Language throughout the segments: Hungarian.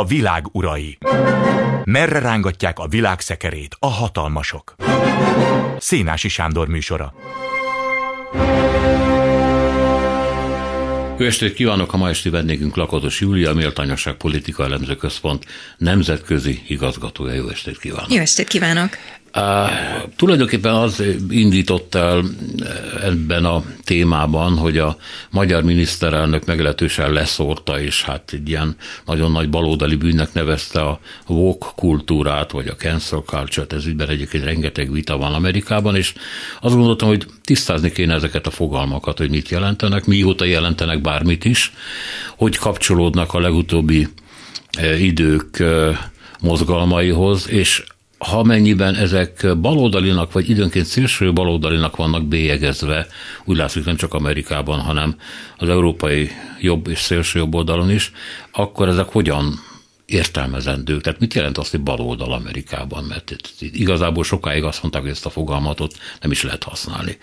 A világ urai. Merre rángatják a világ szekerét a hatalmasok? Szénási Sándor műsora. Jó estét kívánok! A ma esti vendégünk Lakatos Júlia, Méltányosság Politika Elemző Központ nemzetközi igazgatója. Jó estét kívánok! Jó estét kívánok! Uh, tulajdonképpen az indított el ebben a témában, hogy a magyar miniszterelnök meglehetősen leszórta, és hát egy ilyen nagyon nagy baloldali bűnnek nevezte a woke kultúrát, vagy a cancel culture-t, ez ügyben egyébként rengeteg vita van Amerikában, és azt gondoltam, hogy tisztázni kéne ezeket a fogalmakat, hogy mit jelentenek, mióta jelentenek bármit is, hogy kapcsolódnak a legutóbbi idők mozgalmaihoz, és ha mennyiben ezek baloldalinak, vagy időnként szélső baloldalinak vannak bélyegezve, úgy látszik nem csak Amerikában, hanem az európai jobb és szélső jobb oldalon is, akkor ezek hogyan értelmezendők? Tehát mit jelent azt, hogy baloldal Amerikában? Mert itt, itt igazából sokáig azt mondták, hogy ezt a fogalmatot nem is lehet használni.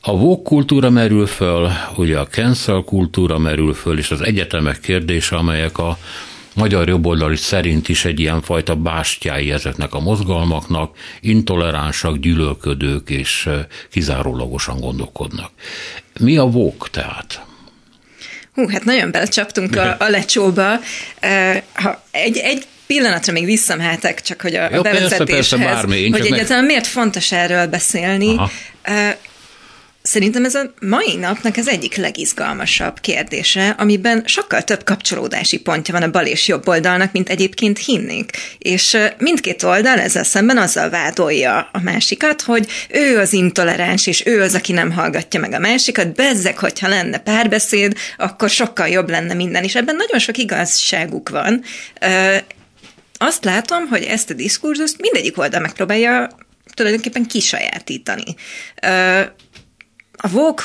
A woke kultúra merül föl, ugye a cancel kultúra merül föl, és az egyetemek kérdése, amelyek a magyar jobboldali szerint is egy ilyen fajta bástyái ezeknek a mozgalmaknak, intoleránsak, gyűlölködők és kizárólagosan gondolkodnak. Mi a vók tehát? Hú, hát nagyon belecsaptunk a, a lecsóba. Ha egy, egy pillanatra még visszamehetek, csak hogy a, Jó, a bevezetéshez, persze, persze, bármi, hogy egyáltalán meg... miért fontos erről beszélni. Aha. Szerintem ez a mai napnak az egyik legizgalmasabb kérdése, amiben sokkal több kapcsolódási pontja van a bal és jobb oldalnak, mint egyébként hinnénk. És mindkét oldal ezzel szemben azzal vádolja a másikat, hogy ő az intoleráns, és ő az, aki nem hallgatja meg a másikat, bezzek, hogyha lenne párbeszéd, akkor sokkal jobb lenne minden, és ebben nagyon sok igazságuk van. Azt látom, hogy ezt a diskurzust mindegyik oldal megpróbálja tulajdonképpen kisajátítani a Vogue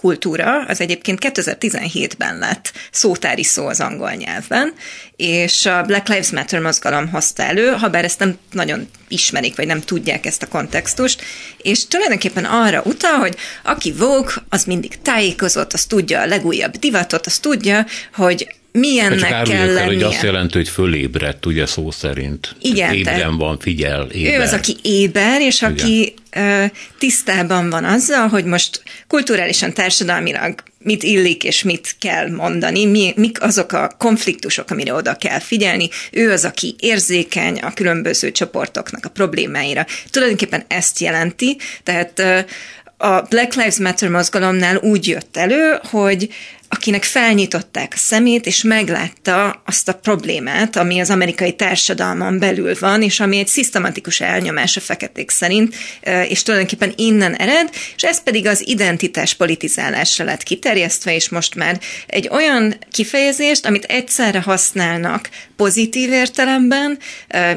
kultúra az egyébként 2017-ben lett szótári szó az angol nyelvben, és a Black Lives Matter mozgalom hozta elő, ha bár ezt nem nagyon ismerik, vagy nem tudják ezt a kontextust, és tulajdonképpen arra utal, hogy aki Vogue, az mindig tájékozott, az tudja a legújabb divatot, az tudja, hogy milyennek csak kell lennie. hogy azt jelenti, hogy fölébredt, ugye szó szerint. Igen. Ébren van, figyel, éber. Ő az, aki éber, és Igen. aki ö, tisztában van azzal, hogy most kulturálisan, társadalmilag mit illik és mit kell mondani, mi, mik azok a konfliktusok, amire oda kell figyelni. Ő az, aki érzékeny a különböző csoportoknak a problémáira. Tulajdonképpen ezt jelenti, tehát ö, a Black Lives Matter mozgalomnál úgy jött elő, hogy akinek felnyitották a szemét, és meglátta azt a problémát, ami az amerikai társadalmon belül van, és ami egy szisztematikus elnyomás a feketék szerint, és tulajdonképpen innen ered, és ez pedig az identitás politizálásra lett kiterjesztve, és most már egy olyan kifejezést, amit egyszerre használnak pozitív értelemben,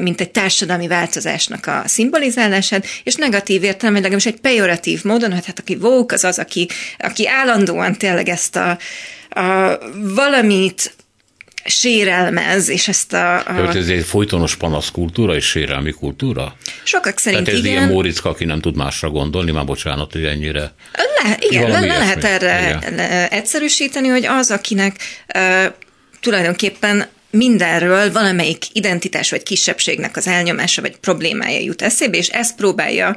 mint egy társadalmi változásnak a szimbolizálását, és negatív értelemben, legalábbis egy pejoratív módon, hogy hát aki woke, az az, aki, aki állandóan tényleg ezt a valamit sérelmez, és ezt a... a... Jó, ez egy folytonos panasz kultúra és sérelmi kultúra? Sokak szerint Tehát ez igen. ilyen Móriczka, aki nem tud másra gondolni, már bocsánat, hogy ennyire... Le, igen, le, le lehet erre igen. egyszerűsíteni, hogy az, akinek uh, tulajdonképpen mindenről valamelyik identitás vagy kisebbségnek az elnyomása vagy problémája jut eszébe, és ezt próbálja uh,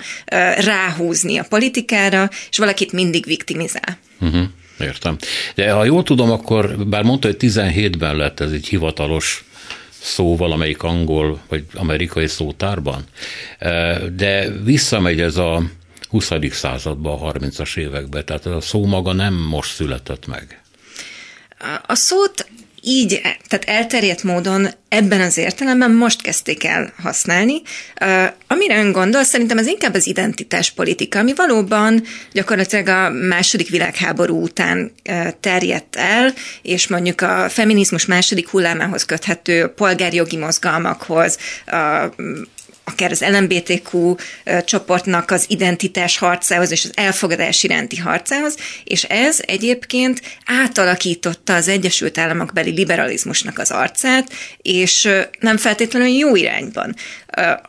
ráhúzni a politikára, és valakit mindig viktimizál. Uh-huh. Értem. De ha jól tudom, akkor bár mondta, hogy 17-ben lett ez egy hivatalos szó valamelyik angol vagy amerikai szótárban, de visszamegy ez a 20. századba, a 30-as évekbe, tehát a szó maga nem most született meg. A szót így, tehát elterjedt módon ebben az értelemben most kezdték el használni. Uh, amire ön gondol, szerintem ez inkább az identitáspolitika, ami valóban gyakorlatilag a második világháború után uh, terjedt el, és mondjuk a feminizmus második hullámához köthető polgárjogi mozgalmakhoz, uh, akár az LMBTQ csoportnak az identitás harcához és az elfogadás iránti harcához, és ez egyébként átalakította az Egyesült Államok beli liberalizmusnak az arcát, és nem feltétlenül jó irányban.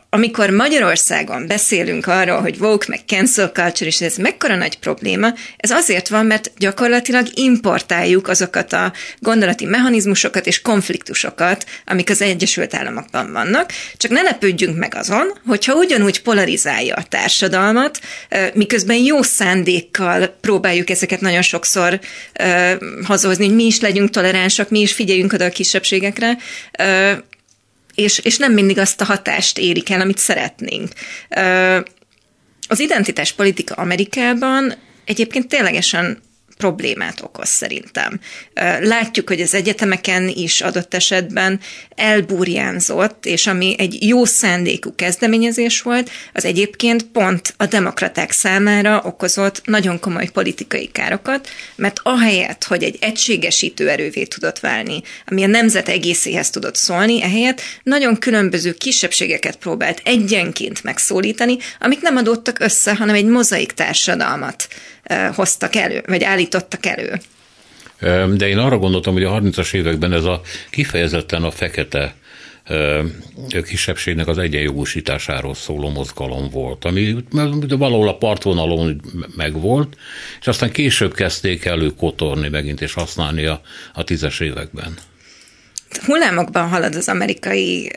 Amikor Magyarországon beszélünk arról, hogy woke, meg cancel culture, és ez mekkora nagy probléma, ez azért van, mert gyakorlatilag importáljuk azokat a gondolati mechanizmusokat és konfliktusokat, amik az Egyesült Államokban vannak, csak ne lepődjünk meg azon, hogyha ugyanúgy polarizálja a társadalmat, miközben jó szándékkal próbáljuk ezeket nagyon sokszor hazozni, hogy mi is legyünk toleránsak, mi is figyeljünk oda a kisebbségekre, és, és nem mindig azt a hatást érik el, amit szeretnénk. Az identitás politika Amerikában egyébként ténylegesen problémát okoz szerintem. Látjuk, hogy az egyetemeken is adott esetben elburjánzott, és ami egy jó szándékú kezdeményezés volt, az egyébként pont a demokraták számára okozott nagyon komoly politikai károkat, mert ahelyett, hogy egy egységesítő erővé tudott válni, ami a nemzet egészéhez tudott szólni, ehelyett nagyon különböző kisebbségeket próbált egyenként megszólítani, amik nem adottak össze, hanem egy mozaik társadalmat hoztak elő, vagy állítottak elő. De én arra gondoltam, hogy a 30-as években ez a kifejezetten a fekete kisebbségnek az egyenjogosításáról szóló mozgalom volt, ami valahol a partvonalon megvolt, és aztán később kezdték elő kotorni megint és használni a, a tízes években. Hullámokban halad az amerikai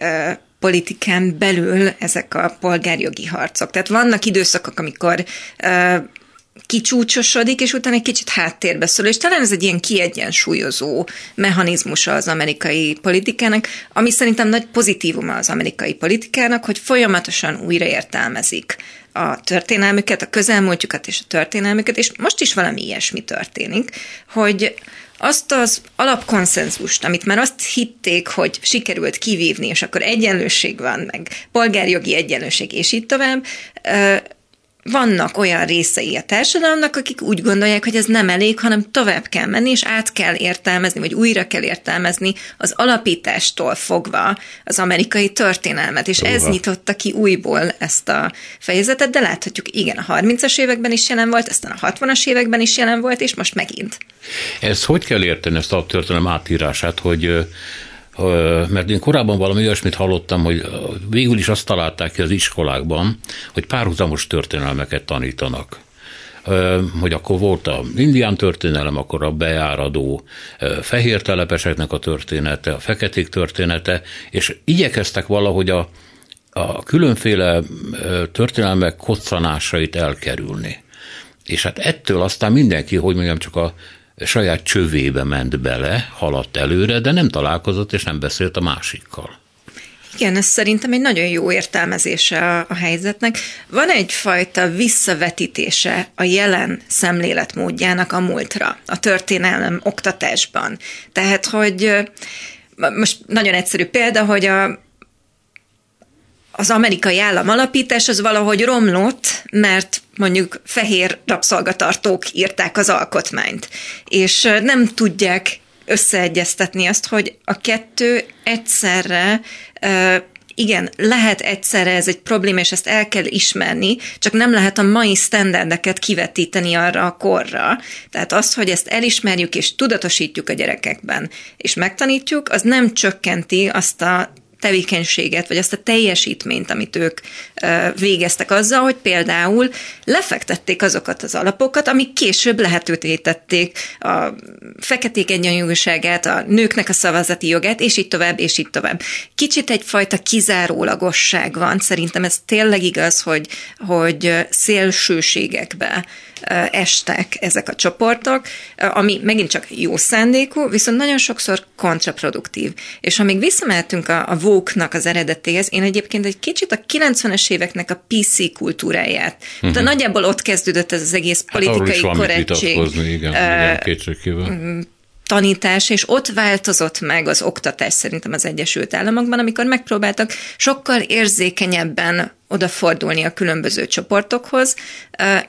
politikán belül ezek a polgárjogi harcok. Tehát vannak időszakok, amikor kicsúcsosodik, és utána egy kicsit háttérbe szól, és talán ez egy ilyen kiegyensúlyozó mechanizmusa az amerikai politikának, ami szerintem nagy pozitívuma az amerikai politikának, hogy folyamatosan újraértelmezik a történelmüket, a közelmúltjukat és a történelmüket, és most is valami ilyesmi történik, hogy azt az alapkonszenzust, amit már azt hitték, hogy sikerült kivívni, és akkor egyenlőség van, meg polgárjogi egyenlőség, és így tovább, vannak olyan részei a társadalomnak, akik úgy gondolják, hogy ez nem elég, hanem tovább kell menni, és át kell értelmezni, vagy újra kell értelmezni az alapítástól fogva az amerikai történelmet, és Uha. ez nyitotta ki újból ezt a fejezetet, de láthatjuk, igen, a 30-as években is jelen volt, aztán a 60-as években is jelen volt, és most megint. Ez hogy kell érteni ezt a történelem átírását, hogy mert én korábban valami olyasmit hallottam, hogy végül is azt találták ki az iskolákban, hogy párhuzamos történelmeket tanítanak hogy akkor volt a indián történelem, akkor a bejáradó fehér telepeseknek a története, a feketék története, és igyekeztek valahogy a, a különféle történelmek koccanásait elkerülni. És hát ettől aztán mindenki, hogy mondjam, csak a saját csövébe ment bele, haladt előre, de nem találkozott és nem beszélt a másikkal. Igen, ez szerintem egy nagyon jó értelmezése a, a helyzetnek. Van egyfajta visszavetítése a jelen szemléletmódjának a múltra, a történelem oktatásban. Tehát, hogy most nagyon egyszerű példa, hogy a, az amerikai állam alapítás az valahogy romlott, mert mondjuk fehér rabszolgatartók írták az alkotmányt, és nem tudják összeegyeztetni azt, hogy a kettő egyszerre igen, lehet egyszerre ez egy probléma, és ezt el kell ismerni, csak nem lehet a mai standardeket kivetíteni arra a korra. Tehát az, hogy ezt elismerjük és tudatosítjuk a gyerekekben, és megtanítjuk, az nem csökkenti azt a tevékenységet, vagy azt a teljesítményt, amit ők végeztek azzal, hogy például lefektették azokat az alapokat, amik később lehetővé tették a feketék egyenjogúságát, a nőknek a szavazati jogát, és így tovább, és így tovább. Kicsit egyfajta kizárólagosság van, szerintem ez tényleg igaz, hogy, hogy szélsőségekbe estek ezek a csoportok, ami megint csak jó szándékú, viszont nagyon sokszor kontraproduktív. És ha még visszamehetünk a, a Vogue-nak az eredetéhez, én egyébként egy kicsit a 90-es éveknek a PC kultúráját, uh-huh. de nagyjából ott kezdődött ez az egész hát politikai hát korrektség. Igen, igen, tanítás, és ott változott meg az oktatás szerintem az Egyesült Államokban, amikor megpróbáltak sokkal érzékenyebben odafordulni a különböző csoportokhoz,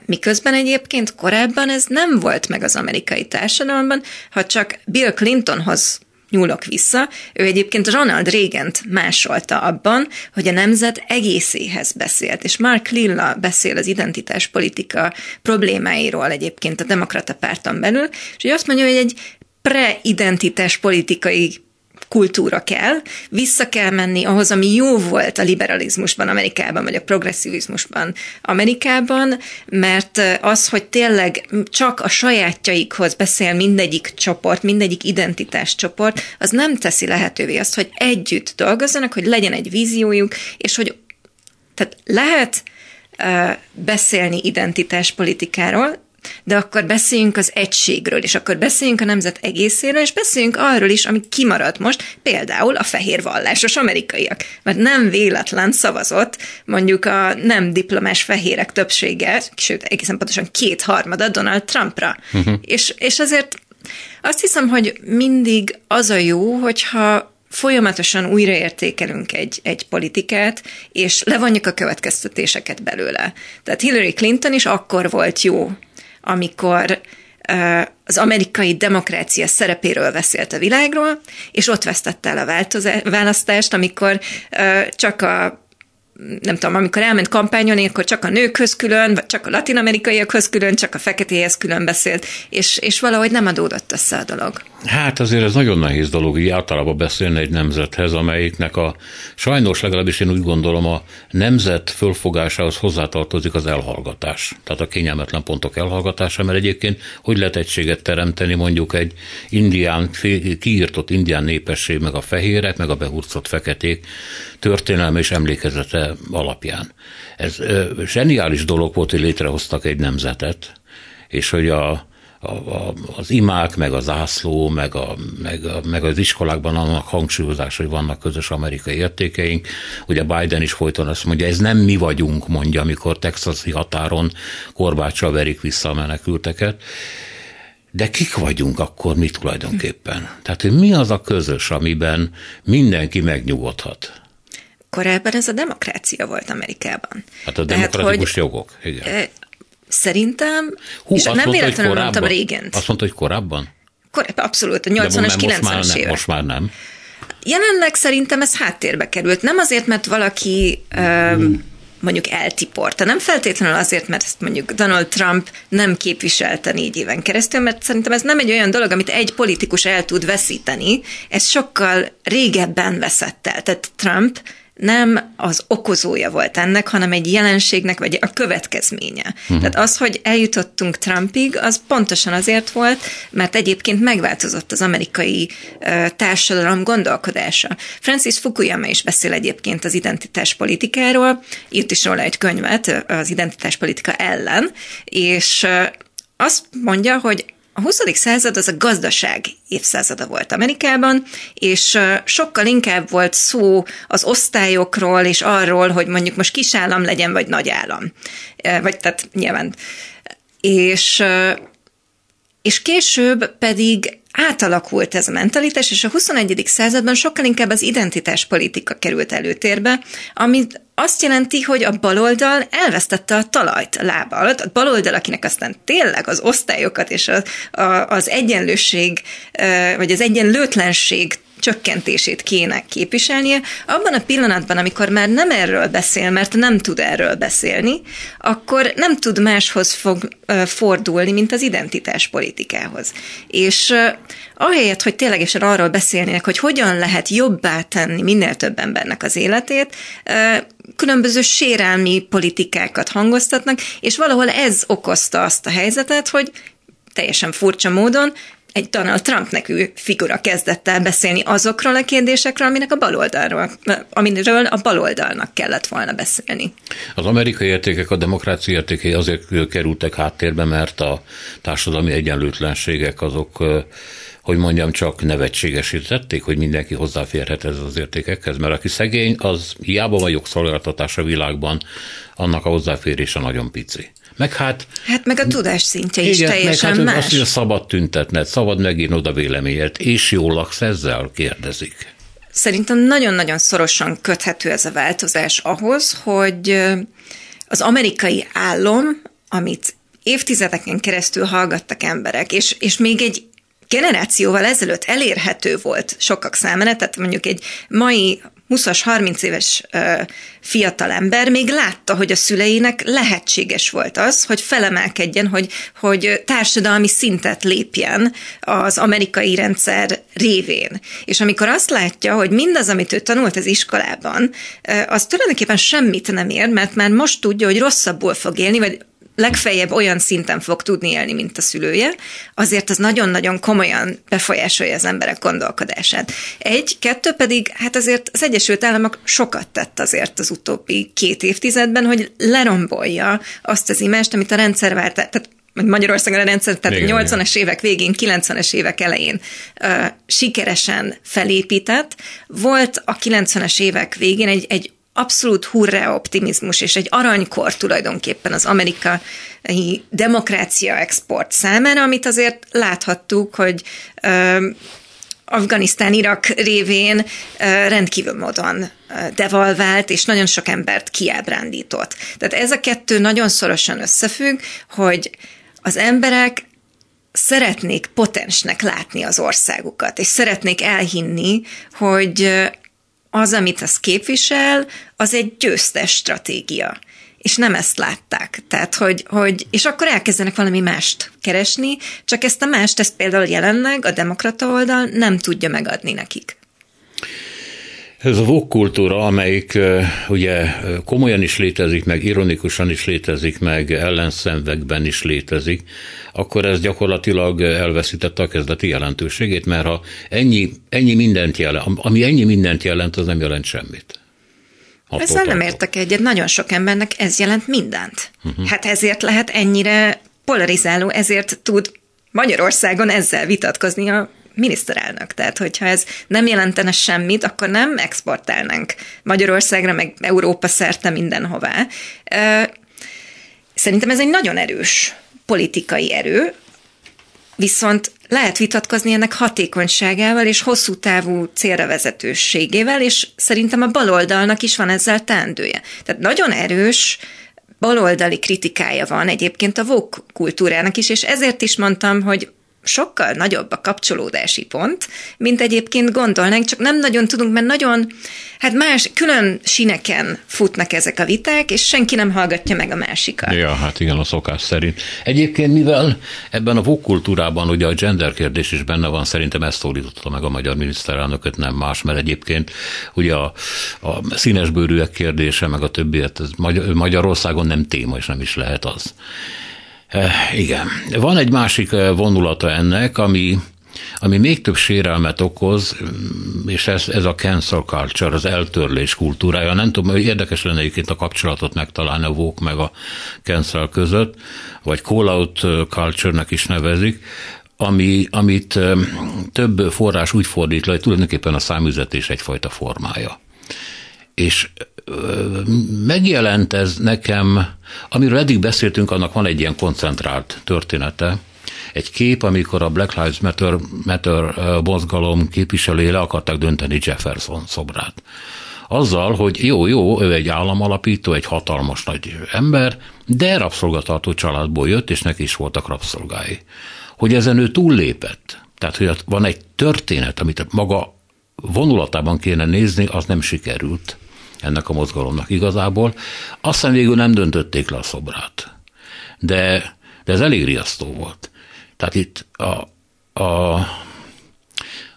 miközben egyébként korábban ez nem volt meg az amerikai társadalomban, ha csak Bill Clintonhoz nyúlok vissza, ő egyébként Ronald Reagan-t másolta abban, hogy a nemzet egészéhez beszélt, és Mark Lilla beszél az identitáspolitika problémáiról egyébként a demokrata párton belül, és hogy azt mondja, hogy egy pre-identitás politikai kultúra kell, vissza kell menni ahhoz, ami jó volt a liberalizmusban Amerikában, vagy a progresszivizmusban Amerikában, mert az, hogy tényleg csak a sajátjaikhoz beszél mindegyik csoport, mindegyik identitáscsoport, az nem teszi lehetővé azt, hogy együtt dolgozzanak, hogy legyen egy víziójuk, és hogy tehát lehet uh, beszélni identitáspolitikáról, de akkor beszéljünk az egységről, és akkor beszéljünk a nemzet egészéről, és beszéljünk arról is, ami kimaradt most, például a fehér vallásos amerikaiak. Mert nem véletlen szavazott mondjuk a nem diplomás fehérek többsége, sőt, egészen pontosan kétharmada Donald Trumpra. Uh-huh. És, és azért azt hiszem, hogy mindig az a jó, hogyha folyamatosan újraértékelünk egy, egy politikát, és levonjuk a következtetéseket belőle. Tehát Hillary Clinton is akkor volt jó amikor az amerikai demokrácia szerepéről beszélt a világról, és ott vesztette el a választást, amikor csak a nem tudom, amikor elment kampányolni, akkor csak a nőkhöz külön, vagy csak a latinamerikaiakhoz külön, csak a feketéhez külön beszélt, és, és valahogy nem adódott össze a dolog. Hát azért ez nagyon nehéz dolog így általában beszélni egy nemzethez, amelyiknek a sajnos legalábbis én úgy gondolom a nemzet fölfogásához hozzátartozik az elhallgatás. Tehát a kényelmetlen pontok elhallgatása, mert egyébként hogy lehet egységet teremteni mondjuk egy indián, kiírtott indián népesség, meg a fehérek, meg a behurcolt feketék történelme és emlékezete alapján. Ez zseniális dolog volt, hogy létrehoztak egy nemzetet, és hogy a, a, a, az imák, meg az zászló, meg, a, meg, a, meg az iskolákban annak hangsúlyozás, hogy vannak közös amerikai értékeink. Ugye Biden is folyton azt mondja, ez nem mi vagyunk, mondja, amikor texasi határon korbáccsal verik vissza a menekülteket. De kik vagyunk akkor mi tulajdonképpen? Tehát, hogy mi az a közös, amiben mindenki megnyugodhat? Korábban ez a demokrácia volt Amerikában. Hát a demokratikus Tehát, jogok, igen. Szerintem, Hú, és nem véletlenül mondtam régen. Azt mondta, hogy korábban? Korábban, abszolút, a 80-as, 90-es évek. Most már nem. Jelenleg szerintem ez háttérbe került. Nem azért, mert valaki um, mondjuk eltiporta. Nem feltétlenül azért, mert ezt mondjuk Donald Trump nem képviselte négy éven keresztül, mert szerintem ez nem egy olyan dolog, amit egy politikus el tud veszíteni. Ez sokkal régebben veszett el. Tehát Trump nem az okozója volt ennek, hanem egy jelenségnek, vagy a következménye. Uh-huh. Tehát az, hogy eljutottunk Trumpig, az pontosan azért volt, mert egyébként megváltozott az amerikai uh, társadalom gondolkodása. Francis Fukuyama is beszél egyébként az identitás politikáról, írt is róla egy könyvet az identitás politika ellen, és uh, azt mondja, hogy a 20. század az a gazdaság évszázada volt Amerikában, és sokkal inkább volt szó az osztályokról és arról, hogy mondjuk most kisállam legyen, vagy nagyállam. Vagy tehát nyilván. És, és később pedig átalakult ez a mentalitás, és a 21. században sokkal inkább az identitáspolitika került előtérbe, amit azt jelenti, hogy a baloldal elvesztette a talajt a lába alatt. A baloldal, akinek aztán tényleg az osztályokat és az, a, az egyenlőség, vagy az egyenlőtlenség csökkentését kéne képviselnie, abban a pillanatban, amikor már nem erről beszél, mert nem tud erről beszélni, akkor nem tud máshoz fog fordulni, mint az identitás politikához. És ahelyett, hogy ténylegesen arról beszélnének, hogy hogyan lehet jobbá tenni minél több embernek az életét, különböző sérelmi politikákat hangoztatnak, és valahol ez okozta azt a helyzetet, hogy teljesen furcsa módon egy Donald Trump nekű figura kezdett el beszélni azokról a kérdésekről, aminek a baloldalról, amiről a baloldalnak kellett volna beszélni. Az amerikai értékek, a demokrácia értékei azért kerültek háttérbe, mert a társadalmi egyenlőtlenségek azok hogy mondjam, csak nevetségesítették, hogy mindenki hozzáférhet ez az értékekhez, mert aki szegény, az hiába van jogszolgáltatás a világban, annak a hozzáférése nagyon pici. Meg hát... Hát meg a tudás szintje is igen, teljesen meg hát más. Az, hogy szabad tüntetned, szabad megírnod a véleményet, és jól laksz ezzel, kérdezik. Szerintem nagyon-nagyon szorosan köthető ez a változás ahhoz, hogy az amerikai állam, amit évtizedeken keresztül hallgattak emberek, és, és még egy generációval ezelőtt elérhető volt sokak számára, tehát mondjuk egy mai 20-as, 30 éves fiatal ember még látta, hogy a szüleinek lehetséges volt az, hogy felemelkedjen, hogy, hogy társadalmi szintet lépjen az amerikai rendszer révén. És amikor azt látja, hogy mindaz, amit ő tanult az iskolában, az tulajdonképpen semmit nem ér, mert már most tudja, hogy rosszabbul fog élni, vagy legfeljebb olyan szinten fog tudni élni, mint a szülője, azért az nagyon-nagyon komolyan befolyásolja az emberek gondolkodását. Egy, kettő pedig, hát azért az Egyesült Államok sokat tett azért az utóbbi két évtizedben, hogy lerombolja azt az imást, amit a rendszerváltás, tehát Magyarországon a rendszer, tehát igen, 80-es évek végén, 90-es évek elején uh, sikeresen felépített. Volt a 90-es évek végén egy, egy abszolút hurrá optimizmus, és egy aranykor tulajdonképpen az amerikai demokrácia export számára, amit azért láthattuk, hogy ö, Afganisztán, Irak révén rendkívül módon devalvált, és nagyon sok embert kiábrándított. Tehát ez a kettő nagyon szorosan összefügg, hogy az emberek szeretnék potensnek látni az országukat, és szeretnék elhinni, hogy az, amit az képvisel, az egy győztes stratégia. És nem ezt látták. Tehát, hogy, hogy, és akkor elkezdenek valami mást keresni, csak ezt a mást, ezt például jelenleg a demokrata oldal nem tudja megadni nekik. Ez a vok kultúra, amelyik ugye komolyan is létezik, meg ironikusan is létezik, meg ellenszenvekben is létezik, akkor ez gyakorlatilag elveszítette a kezdeti jelentőségét, mert ha ennyi, ennyi mindent jelent, ami ennyi mindent jelent, az nem jelent semmit. Ezzel nem értek egyet, nagyon sok embernek ez jelent mindent. Uh-huh. Hát ezért lehet ennyire polarizáló, ezért tud Magyarországon ezzel vitatkozni a miniszterelnök. Tehát, hogyha ez nem jelentene semmit, akkor nem exportálnánk Magyarországra, meg Európa szerte mindenhová. Szerintem ez egy nagyon erős politikai erő, viszont lehet vitatkozni ennek hatékonyságával és hosszú távú célra vezetőségével, és szerintem a baloldalnak is van ezzel teendője. Tehát nagyon erős baloldali kritikája van egyébként a vók kultúrának is, és ezért is mondtam, hogy sokkal nagyobb a kapcsolódási pont, mint egyébként gondolnánk, csak nem nagyon tudunk, mert nagyon, hát más, külön sineken futnak ezek a viták, és senki nem hallgatja meg a másikat. Ja, hát igen, a szokás szerint. Egyébként, mivel ebben a vokkultúrában ugye a gender kérdés is benne van, szerintem ezt szólította meg a magyar miniszterelnököt, nem más, mert egyébként ugye a, a színesbőrűek kérdése, meg a többiet, ez Magyarországon nem téma, és nem is lehet az. Eh, igen. Van egy másik eh, vonulata ennek, ami, ami még több sérelmet okoz, mm, és ez, ez a cancel culture, az eltörlés kultúrája. Nem tudom, hogy érdekes lenne egyébként a kapcsolatot megtalálni a vók meg a cancel között, vagy call-out eh, culture-nek is nevezik, ami, amit több forrás úgy fordít le, hogy tulajdonképpen a számüzetés egyfajta formája. És megjelent ez nekem, amiről eddig beszéltünk, annak van egy ilyen koncentrált története, egy kép, amikor a Black Lives Matter, Matter mozgalom képviselője akarták dönteni Jefferson szobrát. Azzal, hogy jó, jó, ő egy államalapító, egy hatalmas nagy ember, de rabszolgatartó családból jött, és neki is voltak rabszolgái. Hogy ezen ő túllépett, tehát hogy van egy történet, amit maga vonulatában kéne nézni, az nem sikerült ennek a mozgalomnak igazából. Aztán végül nem döntötték le a szobrát. De, de ez elég riasztó volt. Tehát itt a, a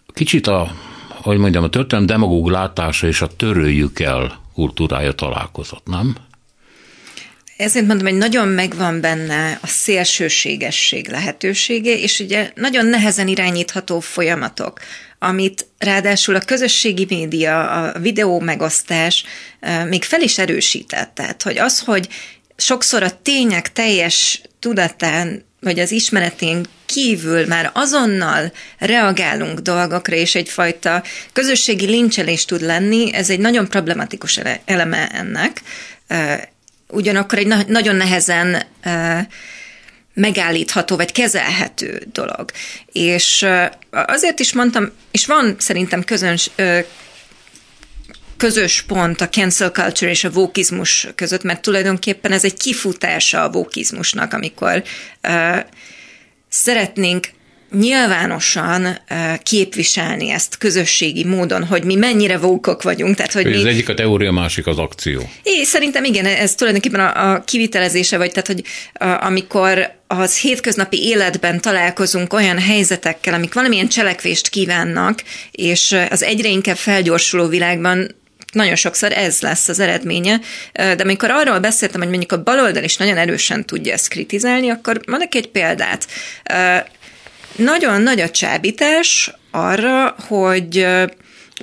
kicsit a, hogy mondjam, a történelem demagóg látása és a törőjük el kultúrája találkozott, nem? Ezért mondom, hogy nagyon megvan benne a szélsőségesség lehetősége, és ugye nagyon nehezen irányítható folyamatok amit ráadásul a közösségi média, a videó megosztás még fel is erősített. Tehát, hogy az, hogy sokszor a tények teljes tudatán vagy az ismeretén kívül már azonnal reagálunk dolgokra, és egyfajta közösségi lincselés tud lenni, ez egy nagyon problematikus eleme ennek. Ugyanakkor egy nagyon nehezen megállítható vagy kezelhető dolog. És azért is mondtam, és van szerintem közöns, közös pont a cancel culture és a vókizmus között, mert tulajdonképpen ez egy kifutása a vókizmusnak, amikor uh, szeretnénk nyilvánosan képviselni ezt közösségi módon, hogy mi mennyire vókok vagyunk. Tehát, hogy mi... Az egyik a teória, másik az akció. É, szerintem igen, ez tulajdonképpen a, a kivitelezése, vagy tehát, hogy a, amikor az hétköznapi életben találkozunk olyan helyzetekkel, amik valamilyen cselekvést kívánnak, és az egyre inkább felgyorsuló világban nagyon sokszor ez lesz az eredménye, de amikor arról beszéltem, hogy mondjuk a baloldal is nagyon erősen tudja ezt kritizálni, akkor mondok egy példát. Nagyon nagy a csábítás arra, hogy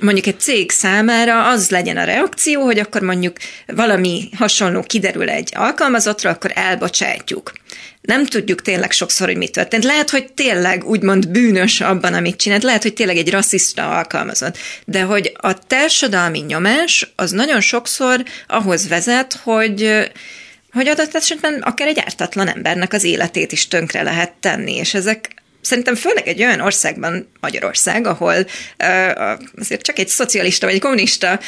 mondjuk egy cég számára az legyen a reakció, hogy akkor mondjuk valami hasonló kiderül egy alkalmazottra, akkor elbocsátjuk. Nem tudjuk tényleg sokszor, hogy mi történt. Lehet, hogy tényleg úgymond bűnös abban, amit csinált, lehet, hogy tényleg egy rasszista alkalmazott. De hogy a társadalmi nyomás az nagyon sokszor ahhoz vezet, hogy hogy adott esetben akár egy ártatlan embernek az életét is tönkre lehet tenni, és ezek szerintem főleg egy olyan országban, Magyarország, ahol azért csak egy szocialista vagy egy kommunista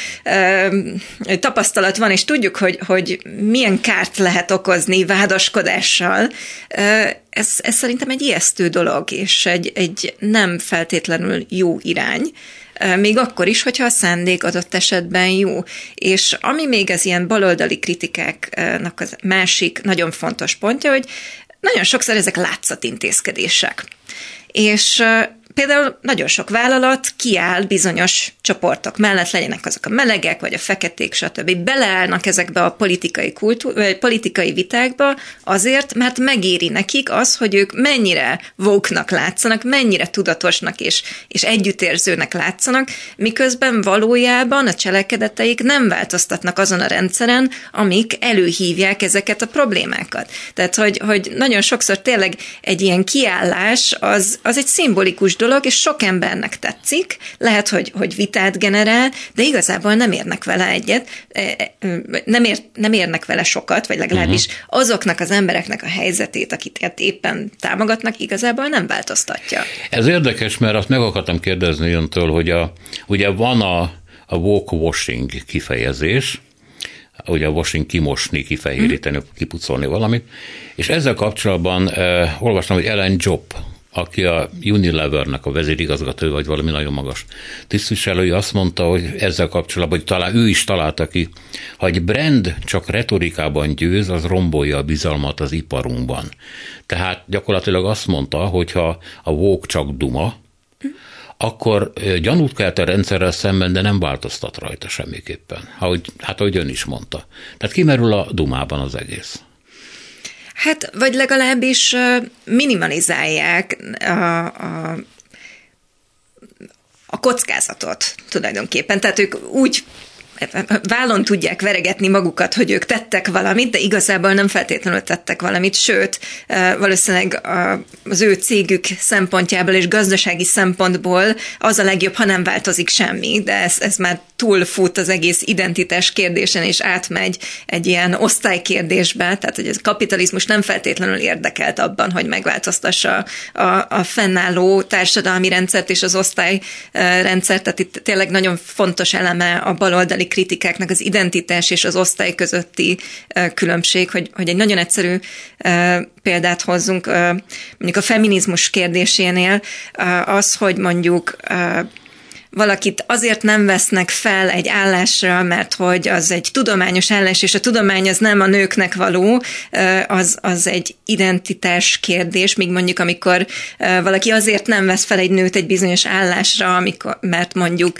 tapasztalat van, és tudjuk, hogy, hogy milyen kárt lehet okozni vádaskodással, ez, ez szerintem egy ijesztő dolog, és egy, egy nem feltétlenül jó irány még akkor is, hogyha a szándék adott esetben jó. És ami még az ilyen baloldali kritikáknak az másik nagyon fontos pontja, hogy nagyon sokszor ezek látszatintézkedések. És például nagyon sok vállalat kiáll bizonyos csoportok mellett, legyenek azok a melegek, vagy a feketék, stb. Beleállnak ezekbe a politikai, kultú, vagy politikai vitákba azért, mert megéri nekik az, hogy ők mennyire vóknak látszanak, mennyire tudatosnak és, és együttérzőnek látszanak, miközben valójában a cselekedeteik nem változtatnak azon a rendszeren, amik előhívják ezeket a problémákat. Tehát, hogy, hogy nagyon sokszor tényleg egy ilyen kiállás az, az egy szimbolikus dolog, és sok embernek tetszik, lehet, hogy, hogy vitát generál, de igazából nem érnek vele egyet, e, e, nem, ér, nem érnek vele sokat, vagy legalábbis uh-huh. azoknak az embereknek a helyzetét, akiket éppen támogatnak, igazából nem változtatja. Ez érdekes, mert azt meg akartam kérdezni öntől, hogy a, ugye van a, a walk washing kifejezés, ugye a washing kimosni, kifehéríteni, kipucolni valamit, és ezzel kapcsolatban eh, olvastam, hogy Ellen Job aki a Unilevernek a vezérigazgató, vagy valami nagyon magas tisztviselői, azt mondta, hogy ezzel kapcsolatban, hogy talán ő is találta ki, ha egy brand csak retorikában győz, az rombolja a bizalmat az iparunkban. Tehát gyakorlatilag azt mondta, hogyha a vók csak duma, akkor gyanút kelt a rendszerrel szemben, de nem változtat rajta semmiképpen. Ahogy, hát ahogy ön is mondta. Tehát kimerül a dumában az egész. Hát, vagy legalábbis minimalizálják a, a a kockázatot tulajdonképpen. Tehát ők úgy vállon tudják veregetni magukat, hogy ők tettek valamit, de igazából nem feltétlenül tettek valamit, sőt, valószínűleg az ő cégük szempontjából és gazdasági szempontból az a legjobb, ha nem változik semmi, de ez, ez már túlfut az egész identitás kérdésen, és átmegy egy ilyen osztálykérdésbe, tehát hogy a kapitalizmus nem feltétlenül érdekelt abban, hogy megváltoztassa a, a fennálló társadalmi rendszert és az osztályrendszert, tehát itt tényleg nagyon fontos eleme a baloldali kritikáknak az identitás és az osztály közötti különbség, hogy, hogy egy nagyon egyszerű példát hozzunk, mondjuk a feminizmus kérdésénél, az, hogy mondjuk valakit azért nem vesznek fel egy állásra, mert hogy az egy tudományos állás, és a tudomány az nem a nőknek való, az, az egy identitás kérdés, míg mondjuk amikor valaki azért nem vesz fel egy nőt egy bizonyos állásra, amikor, mert mondjuk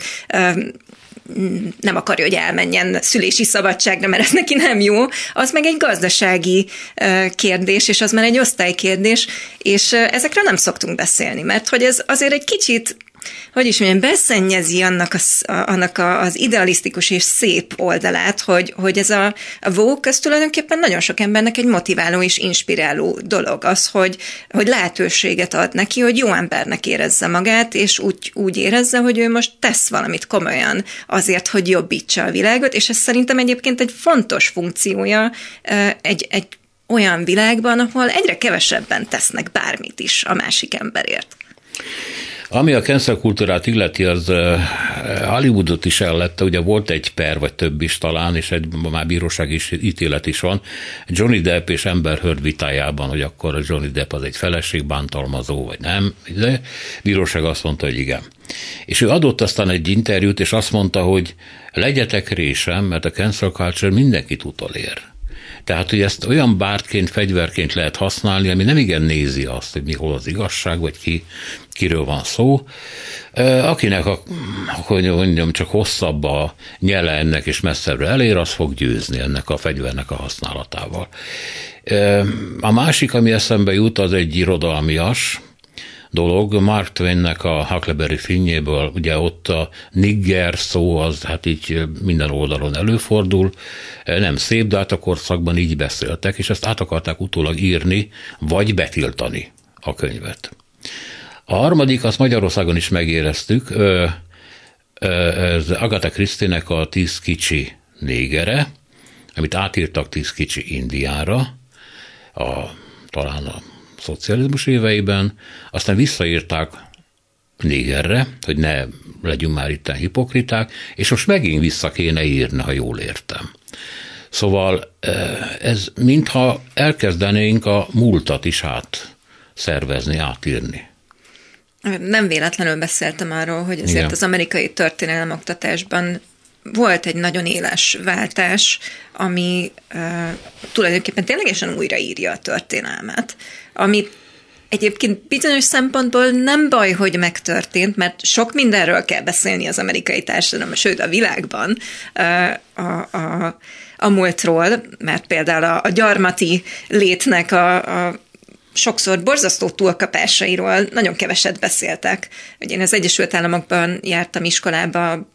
nem akarja, hogy elmenjen szülési szabadságra, mert ez neki nem jó, az meg egy gazdasági kérdés, és az már egy osztálykérdés, és ezekről nem szoktunk beszélni, mert hogy ez azért egy kicsit hogy is mondjam, beszennyezi annak, az, annak az idealisztikus és szép oldalát, hogy, hogy ez a, a Vogue, ez tulajdonképpen nagyon sok embernek egy motiváló és inspiráló dolog. Az, hogy, hogy lehetőséget ad neki, hogy jó embernek érezze magát, és úgy, úgy érezze, hogy ő most tesz valamit komolyan azért, hogy jobbítsa a világot, és ez szerintem egyébként egy fontos funkciója egy, egy olyan világban, ahol egyre kevesebben tesznek bármit is a másik emberért. Ami a cancel kultúrát illeti, az Hollywoodot is ellette, ugye volt egy per, vagy több is talán, és egy már bíróság is ítélet is van, Johnny Depp és Amber Heard vitájában, hogy akkor a Johnny Depp az egy feleség, bántalmazó, vagy nem, de bíróság azt mondta, hogy igen. És ő adott aztán egy interjút, és azt mondta, hogy legyetek résem, mert a cancel culture mindenkit utolér. Tehát, hogy ezt olyan bártként, fegyverként lehet használni, ami nem igen nézi azt, hogy mi hol az igazság, vagy ki, kiről van szó. Akinek, a, hogy mondjam, csak hosszabb a nyele ennek és messzebbre elér, az fog győzni ennek a fegyvernek a használatával. A másik, ami eszembe jut, az egy irodalmias, dolog. Mark Twainnek a Huckleberry finnyéből, ugye ott a nigger szó az hát így minden oldalon előfordul, nem szép, de hát a korszakban így beszéltek, és ezt át akarták utólag írni, vagy betiltani a könyvet. A harmadik, azt Magyarországon is megéreztük, ez Agatha Christie-nek a Tíz kicsi négere, amit átírtak Tíz kicsi Indiára, a, talán a szocializmus éveiben, aztán visszaírták négerre, hogy ne legyünk már itt hipokriták, és most megint vissza kéne írni, ha jól értem. Szóval ez mintha elkezdenénk a múltat is át szervezni, átírni. Nem véletlenül beszéltem arról, hogy azért Igen. az amerikai történelem oktatásban volt egy nagyon éles váltás, ami uh, tulajdonképpen ténylegesen újraírja a történelmet, amit Egyébként bizonyos szempontból nem baj, hogy megtörtént, mert sok mindenről kell beszélni az amerikai társadalom, sőt a világban a, a, a múltról, mert például a, a gyarmati létnek a, a sokszor borzasztó túlkapásairól nagyon keveset beszéltek. Ugye én az Egyesült Államokban jártam iskolába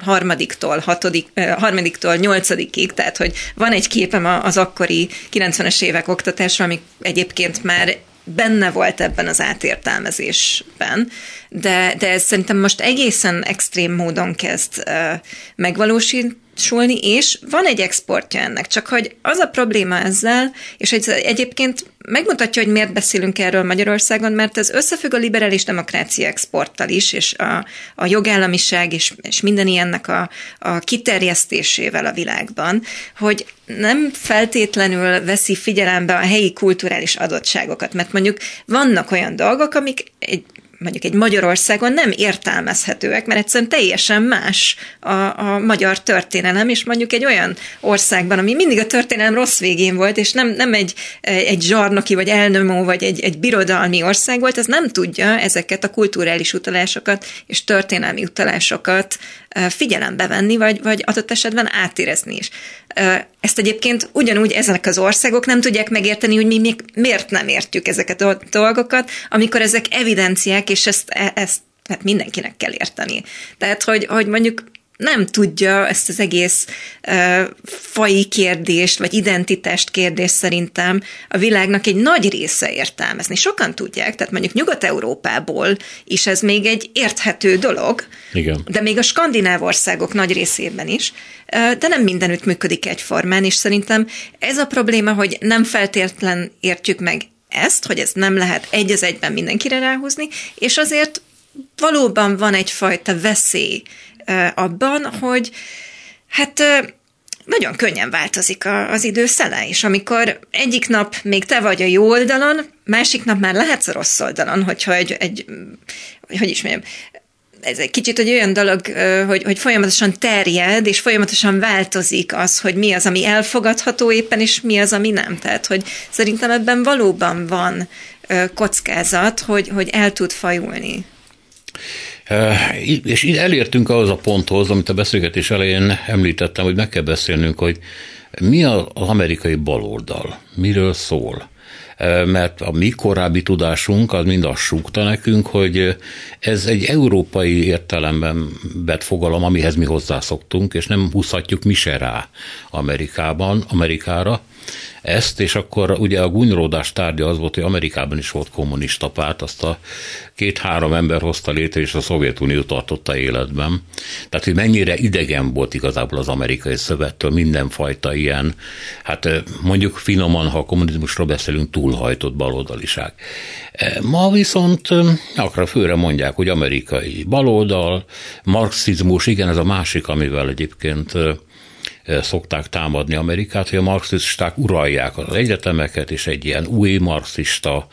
harmadiktól, hatodik, harmadiktól nyolcadikig, tehát hogy van egy képem az akkori 90-es évek oktatásra, ami egyébként már benne volt ebben az átértelmezésben, de, de ez szerintem most egészen extrém módon kezd uh, megvalósít, sulni, és van egy exportja ennek, csak hogy az a probléma ezzel, és egy, egyébként megmutatja, hogy miért beszélünk erről Magyarországon, mert ez összefügg a liberális demokrácia exporttal is, és a, a jogállamiság, és, és minden ilyennek a, a kiterjesztésével a világban, hogy nem feltétlenül veszi figyelembe a helyi kulturális adottságokat, mert mondjuk vannak olyan dolgok, amik egy mondjuk egy Magyarországon nem értelmezhetőek, mert egyszerűen teljesen más a, a magyar történelem, és mondjuk egy olyan országban, ami mindig a történelem rossz végén volt, és nem, nem egy, egy zsarnoki, vagy elnömó, vagy egy, egy birodalmi ország volt, az nem tudja ezeket a kulturális utalásokat és történelmi utalásokat figyelembe venni, vagy, vagy adott esetben átérezni is. Ezt egyébként ugyanúgy ezek az országok nem tudják megérteni, hogy mi még miért nem értjük ezeket a dolgokat, amikor ezek evidenciák, és ezt, e, ezt hát mindenkinek kell érteni. Tehát, hogy, hogy mondjuk nem tudja ezt az egész uh, fai kérdést, vagy identitást kérdést szerintem a világnak egy nagy része értelmezni. Sokan tudják, tehát mondjuk Nyugat-Európából is ez még egy érthető dolog, Igen. de még a skandináv országok nagy részében is, uh, de nem mindenütt működik egyformán, és szerintem ez a probléma, hogy nem feltétlen értjük meg ezt, hogy ez nem lehet egy az egyben mindenkire ráhúzni, és azért valóban van egyfajta veszély abban, hogy hát nagyon könnyen változik az idő szele, és amikor egyik nap még te vagy a jó oldalon, másik nap már lehetsz a rossz oldalon, hogyha egy, egy hogy is mondjam, ez egy kicsit egy olyan dolog, hogy, hogy folyamatosan terjed, és folyamatosan változik az, hogy mi az, ami elfogadható éppen, és mi az, ami nem. Tehát, hogy szerintem ebben valóban van kockázat, hogy, hogy el tud fajulni. És így elértünk ahhoz a ponthoz, amit a beszélgetés elején említettem, hogy meg kell beszélnünk, hogy mi az amerikai baloldal, miről szól? Mert a mi korábbi tudásunk az mind azt súgta nekünk, hogy ez egy európai értelemben vett fogalom, amihez mi hozzászoktunk, és nem húzhatjuk mi se rá Amerikában, Amerikára, ezt, és akkor ugye a gúnyródás tárgya az volt, hogy Amerikában is volt kommunista párt, azt a két-három ember hozta létre, és a Szovjetunió tartotta életben. Tehát, hogy mennyire idegen volt igazából az amerikai szövettől mindenfajta ilyen, hát mondjuk finoman, ha a kommunizmusról beszélünk, túlhajtott baloldaliság. Ma viszont akra főre mondják, hogy amerikai baloldal, marxizmus, igen, ez a másik, amivel egyébként szokták támadni Amerikát, hogy a marxisták uralják az egyetemeket, és egy ilyen új marxista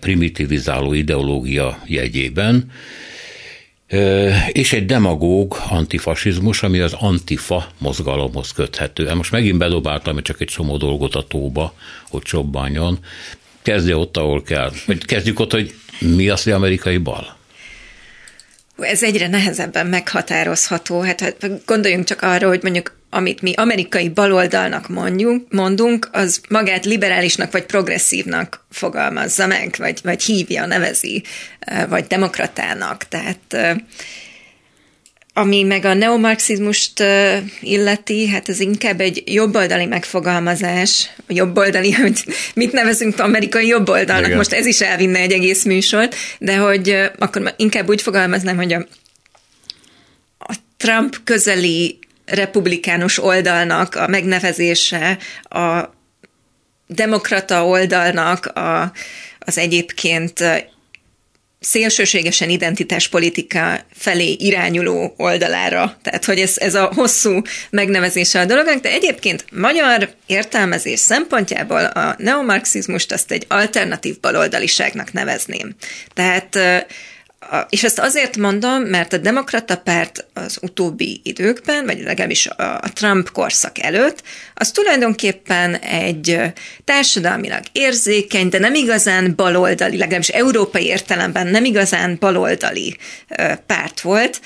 primitivizáló ideológia jegyében, és egy demagóg antifasizmus, ami az antifa mozgalomhoz köthető. Most megint bedobáltam csak egy csomó dolgot a tóba, hogy csobbanjon. Kezdje ott, ahol kell. Vagy kezdjük ott, hogy mi az, hogy amerikai bal? Ez egyre nehezebben meghatározható. Hát gondoljunk csak arra, hogy mondjuk amit mi amerikai baloldalnak mondjunk, mondunk, az magát liberálisnak vagy progresszívnak fogalmazza meg, vagy, vagy hívja, nevezi, vagy demokratának. Tehát ami meg a neomarxizmust illeti, hát ez inkább egy jobboldali megfogalmazás, jobboldali, hogy mit nevezünk amerikai jobboldalnak, Igen. most ez is elvinne egy egész műsort, de hogy akkor inkább úgy fogalmaznám, hogy a, a Trump közeli republikánus oldalnak a megnevezése, a demokrata oldalnak a, az egyébként szélsőségesen identitáspolitika felé irányuló oldalára. Tehát, hogy ez, ez a hosszú megnevezése a dolognak, de egyébként magyar értelmezés szempontjából a neomarxizmust azt egy alternatív baloldaliságnak nevezném. Tehát és ezt azért mondom, mert a demokrata párt az utóbbi időkben, vagy legalábbis a Trump korszak előtt, az tulajdonképpen egy társadalmilag érzékeny, de nem igazán baloldali, legalábbis európai értelemben nem igazán baloldali párt volt.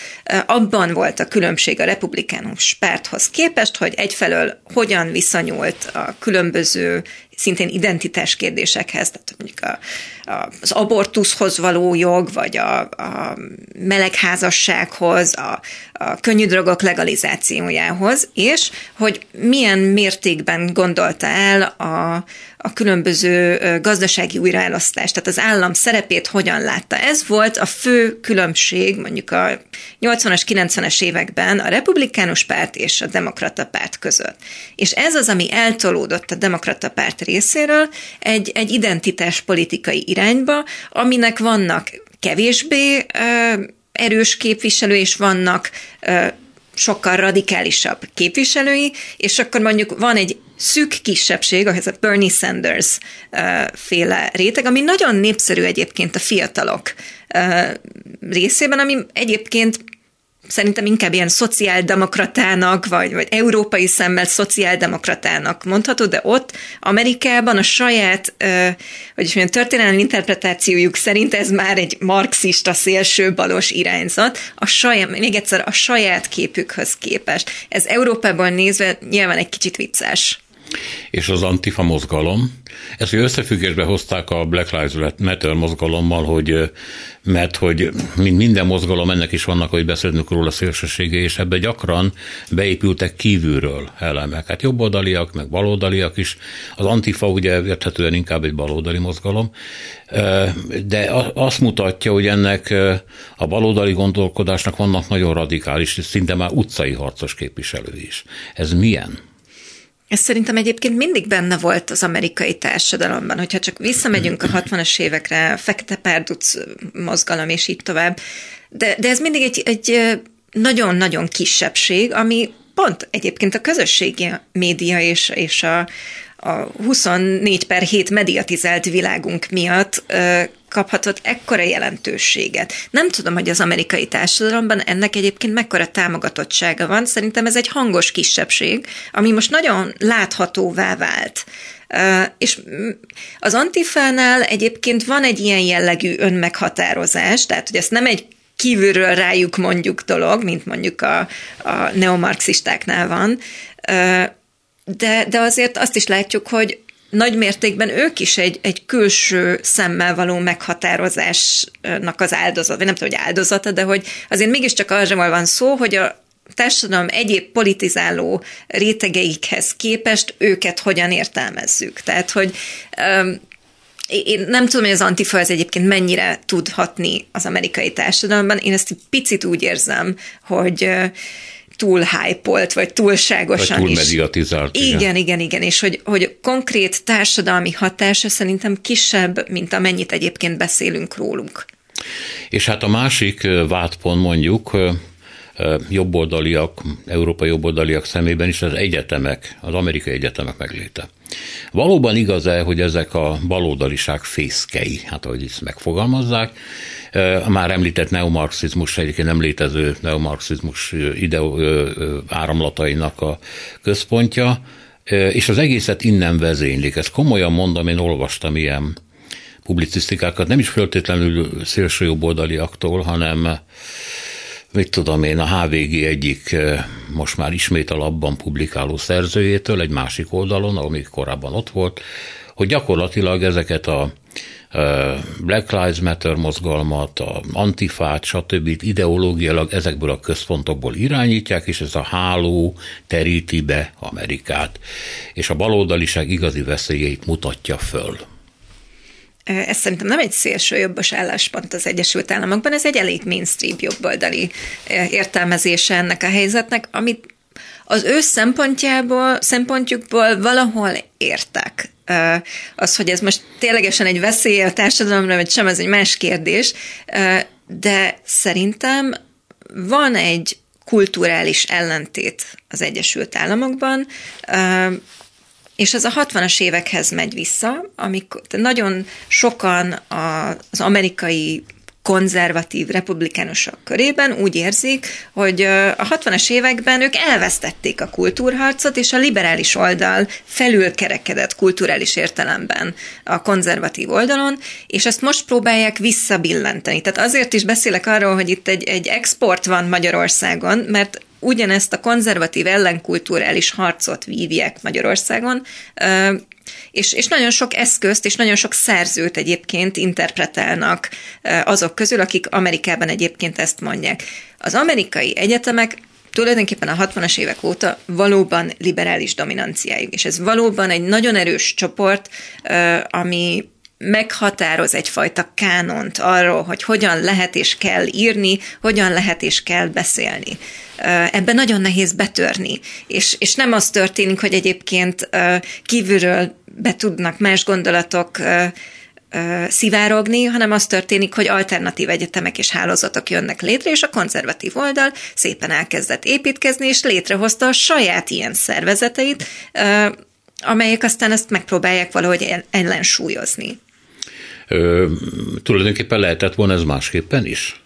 Abban volt a különbség a republikánus párthoz képest, hogy egyfelől hogyan viszonyult a különböző szintén identitás kérdésekhez, tehát mondjuk a, a, az abortuszhoz való jog, vagy a, a melegházassághoz, a, a könnyű drogok legalizációjához, és hogy milyen mértékben gondolta el a, a különböző gazdasági újraelosztást, tehát az állam szerepét hogyan látta. Ez volt a fő különbség mondjuk a 80-as, 90-es években a republikánus párt és a demokrata párt között. És ez az, ami eltolódott a demokrata párt részéről egy, egy identitás politikai irányba, aminek vannak kevésbé erős képviselő, és vannak sokkal radikálisabb képviselői, és akkor mondjuk van egy szűk kisebbség, ez a Bernie Sanders féle réteg, ami nagyon népszerű egyébként a fiatalok részében, ami egyébként szerintem inkább ilyen szociáldemokratának, vagy, vagy európai szemmel szociáldemokratának mondható, de ott Amerikában a saját, hogy is mondjam, történelmi interpretációjuk szerint ez már egy marxista szélső balos irányzat, a saját, még egyszer a saját képükhöz képest. Ez Európában nézve nyilván egy kicsit vicces és az Antifa mozgalom. Ezt összefüggésbe hozták a Black Lives Matter mozgalommal, hogy mert hogy mint minden mozgalom, ennek is vannak, hogy beszélnünk róla szélsősége, és ebbe gyakran beépültek kívülről elemek. Hát jobboldaliak, meg baloldaliak is. Az Antifa ugye érthetően inkább egy baloldali mozgalom, de azt mutatja, hogy ennek a baloldali gondolkodásnak vannak nagyon radikális, szinte már utcai harcos képviselői is. Ez milyen? Ez szerintem egyébként mindig benne volt az amerikai társadalomban, hogyha csak visszamegyünk a 60-as évekre, fekete párduc mozgalom és így tovább, de, de ez mindig egy, egy nagyon-nagyon kisebbség, ami pont egyébként a közösségi média és, és a, a 24 per 7 mediatizált világunk miatt kaphatott ekkora jelentőséget. Nem tudom, hogy az amerikai társadalomban ennek egyébként mekkora támogatottsága van. Szerintem ez egy hangos kisebbség, ami most nagyon láthatóvá vált. Uh, és az antifánál egyébként van egy ilyen jellegű önmeghatározás, tehát hogy ezt nem egy kívülről rájuk mondjuk dolog, mint mondjuk a, a neomarxistáknál van, uh, de, de azért azt is látjuk, hogy nagy mértékben ők is egy, egy külső szemmel való meghatározásnak az áldozat, vagy nem tudom, hogy áldozata, de hogy azért mégiscsak arra van szó, hogy a társadalom egyéb politizáló rétegeikhez képest őket hogyan értelmezzük. Tehát, hogy én nem tudom, hogy az antifa az egyébként mennyire tud hatni az amerikai társadalomban. Én ezt egy picit úgy érzem, hogy túl hype vagy túlságosan vagy túl mediatizált. Igen, igen, igen, igen, és hogy, hogy konkrét társadalmi hatása szerintem kisebb, mint amennyit egyébként beszélünk rólunk. És hát a másik vádpont mondjuk, jobboldaliak, európai jobboldaliak szemében is az egyetemek, az amerikai egyetemek megléte. Valóban igaz-e, hogy ezek a baloldaliság fészkei, hát ahogy ezt megfogalmazzák, a már említett neomarxizmus, egyébként nem létező neomarxizmus ideo áramlatainak a központja, és az egészet innen vezénylik. Ezt komolyan mondom, én olvastam ilyen publicisztikákat, nem is feltétlenül szélső jobboldaliaktól, hanem mit tudom én, a HVG egyik most már ismét a publikáló szerzőjétől, egy másik oldalon, ami korábban ott volt, hogy gyakorlatilag ezeket a Black Lives Matter mozgalmat, a antifát, stb. ideológiailag ezekből a központokból irányítják, és ez a háló teríti be Amerikát, és a baloldaliság igazi veszélyeit mutatja föl. Ez szerintem nem egy szélső jobbos álláspont az Egyesült Államokban, ez egy elég mainstream jobboldali értelmezése ennek a helyzetnek, amit az ő szempontjából, szempontjukból valahol értek. Az, hogy ez most ténylegesen egy veszély a társadalomra, vagy sem, ez egy más kérdés, de szerintem van egy kulturális ellentét az Egyesült Államokban, és ez a 60-as évekhez megy vissza, amikor nagyon sokan az amerikai konzervatív republikánusok körében úgy érzik, hogy a 60-as években ők elvesztették a kultúrharcot, és a liberális oldal felülkerekedett kulturális értelemben a konzervatív oldalon, és ezt most próbálják visszabillenteni. Tehát azért is beszélek arról, hogy itt egy, egy export van Magyarországon, mert ugyanezt a konzervatív ellenkulturális harcot vívják Magyarországon, és, és nagyon sok eszközt és nagyon sok szerzőt egyébként interpretálnak azok közül, akik Amerikában egyébként ezt mondják. Az amerikai egyetemek tulajdonképpen a 60-as évek óta valóban liberális dominanciájuk, és ez valóban egy nagyon erős csoport, ami meghatároz egyfajta kánont arról, hogy hogyan lehet és kell írni, hogyan lehet és kell beszélni. Ebben nagyon nehéz betörni, és, és nem az történik, hogy egyébként kívülről be tudnak más gondolatok szivárogni, hanem az történik, hogy alternatív egyetemek és hálózatok jönnek létre, és a konzervatív oldal szépen elkezdett építkezni, és létrehozta a saját ilyen szervezeteit, amelyek aztán ezt megpróbálják valahogy ellensúlyozni. Ö, tulajdonképpen lehetett volna ez másképpen is?